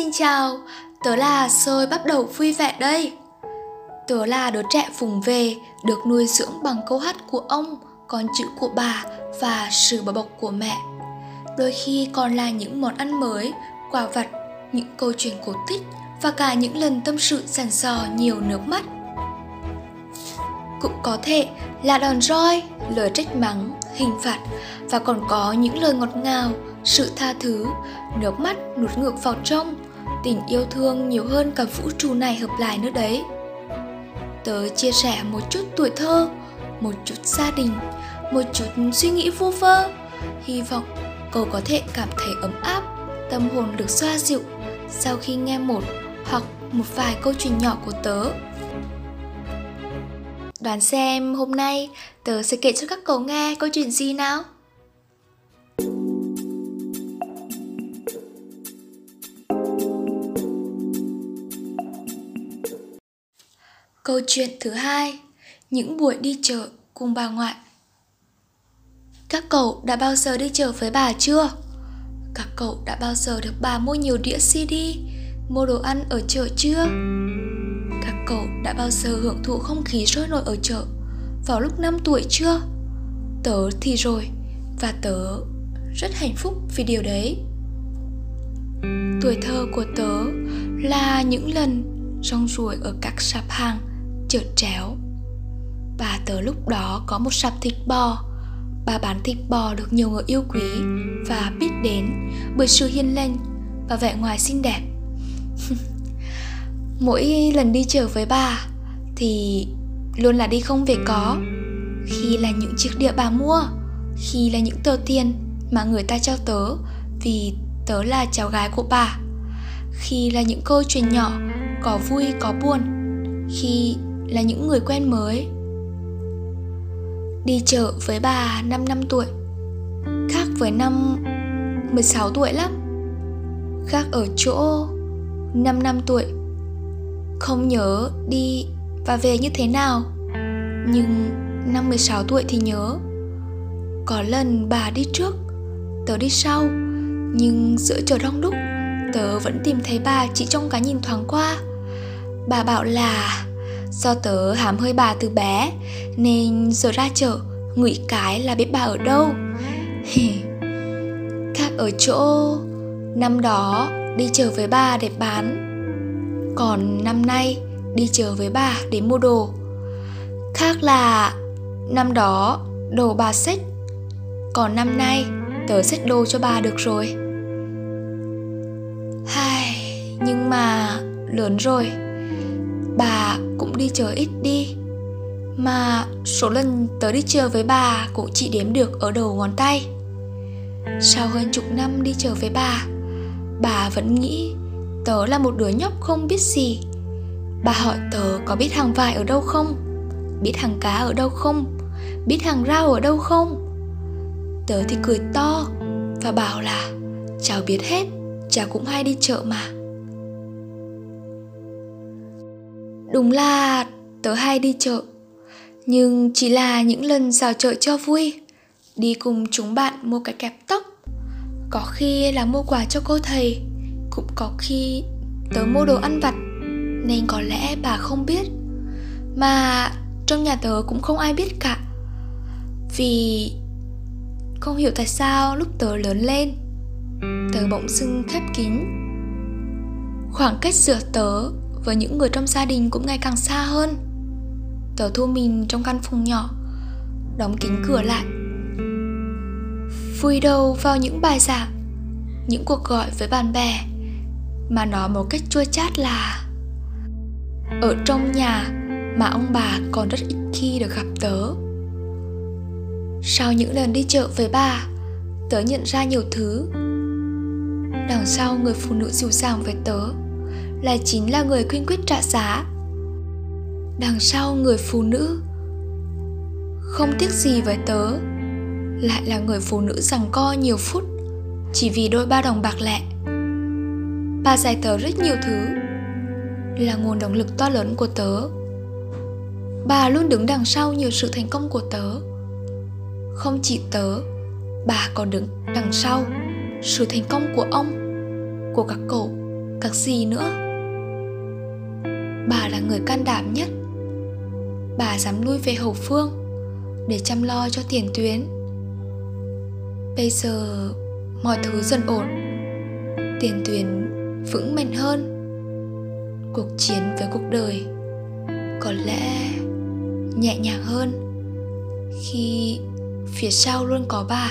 xin chào, tớ là Sôi bắt đầu vui vẻ đây. Tớ là đứa trẻ vùng về, được nuôi dưỡng bằng câu hát của ông, con chữ của bà và sự bảo bọc của mẹ. Đôi khi còn là những món ăn mới, quả vặt, những câu chuyện cổ tích và cả những lần tâm sự sàn sò nhiều nước mắt. Cũng có thể là đòn roi, lời trách mắng, hình phạt và còn có những lời ngọt ngào, sự tha thứ, nước mắt nuốt ngược vào trong, tình yêu thương nhiều hơn cả vũ trụ này hợp lại nữa đấy. Tớ chia sẻ một chút tuổi thơ, một chút gia đình, một chút suy nghĩ vu vơ, hy vọng cậu có thể cảm thấy ấm áp, tâm hồn được xoa dịu sau khi nghe một hoặc một vài câu chuyện nhỏ của tớ. Đoán xem hôm nay tớ sẽ kể cho các cậu nghe câu chuyện gì nào? Câu chuyện thứ hai Những buổi đi chợ cùng bà ngoại Các cậu đã bao giờ đi chợ với bà chưa? Các cậu đã bao giờ được bà mua nhiều đĩa CD, mua đồ ăn ở chợ chưa? Các cậu đã bao giờ hưởng thụ không khí sôi nổi ở chợ vào lúc 5 tuổi chưa? Tớ thì rồi, và tớ rất hạnh phúc vì điều đấy. Tuổi thơ của tớ là những lần rong ruổi ở các sạp hàng chợt tréo. Bà tớ lúc đó có một sạp thịt bò Bà bán thịt bò được nhiều người yêu quý và biết đến bởi sự hiền lành và vẻ ngoài xinh đẹp. Mỗi lần đi chợ với bà thì luôn là đi không về có. Khi là những chiếc đĩa bà mua, khi là những tờ tiền mà người ta cho tớ vì tớ là cháu gái của bà. Khi là những câu chuyện nhỏ có vui có buồn, khi là những người quen mới. Đi chợ với bà 5 năm tuổi, Khác với năm 16 tuổi lắm. Khác ở chỗ 5 năm tuổi, Không nhớ đi và về như thế nào. Nhưng năm 16 tuổi thì nhớ. Có lần bà đi trước, Tớ đi sau, Nhưng giữa chợ đông đúc, Tớ vẫn tìm thấy bà chỉ trong cái nhìn thoáng qua. Bà bảo là Do tớ hám hơi bà từ bé Nên giờ ra chợ Ngụy cái là biết bà ở đâu. Khác ở chỗ Năm đó đi chờ với bà để bán. Còn năm nay đi chờ với bà để mua đồ. Khác là Năm đó đồ bà xách Còn năm nay tớ xách đồ cho bà được rồi. Hai, nhưng mà lớn rồi bà cũng đi chờ ít đi. Mà số lần tớ đi chờ với bà cũng chỉ đếm được ở đầu ngón tay. Sau hơn chục năm đi chờ với bà bà vẫn nghĩ tớ là một đứa nhóc không biết gì. Bà hỏi tớ có biết hàng vải ở đâu không? Biết hàng cá ở đâu không? Biết hàng rau ở đâu không? Tớ thì cười to và bảo là cháu biết hết cháu cũng hay đi chợ mà. Đúng là tớ hay đi chợ, Nhưng chỉ là những lần rào chợ cho vui, Đi cùng chúng bạn mua cái kẹp tóc. Có khi là mua quà cho cô thầy, Cũng có khi tớ mua đồ ăn vặt, Nên có lẽ bà không biết. Mà trong nhà tớ cũng không ai biết cả, Vì không hiểu tại sao lúc tớ lớn lên, Tớ bỗng dưng khép kín. Khoảng cách giữa tớ với những người trong gia đình cũng ngày càng xa hơn. Tớ thu mình trong căn phòng nhỏ, đóng kín cửa lại. Vùi đầu vào những bài giảng, những cuộc gọi với bạn bè, mà nói một cách chua chát là, ở trong nhà mà ông bà còn rất ít khi được gặp tớ. Sau những lần đi chợ với bà, tớ nhận ra nhiều thứ. Đằng sau người phụ nữ dịu dàng với tớ là chính là người khuyên quyết trả giá. Đằng sau người phụ nữ, không tiếc gì với tớ, lại là người phụ nữ rằng co nhiều phút, chỉ vì đôi ba đồng bạc lẹ bà dạy tớ rất nhiều thứ, là nguồn động lực to lớn của tớ. Bà luôn đứng đằng sau nhiều sự thành công của tớ. Không chỉ tớ, bà còn đứng đằng sau sự thành công của ông, của các cậu, các gì nữa bà là người can đảm nhất. Bà dám lui về hậu phương để chăm lo cho tiền tuyến. Bây giờ mọi thứ dần ổn. Tiền tuyến vững mạnh hơn. Cuộc chiến với cuộc đời có lẽ nhẹ nhàng hơn khi phía sau luôn có bà.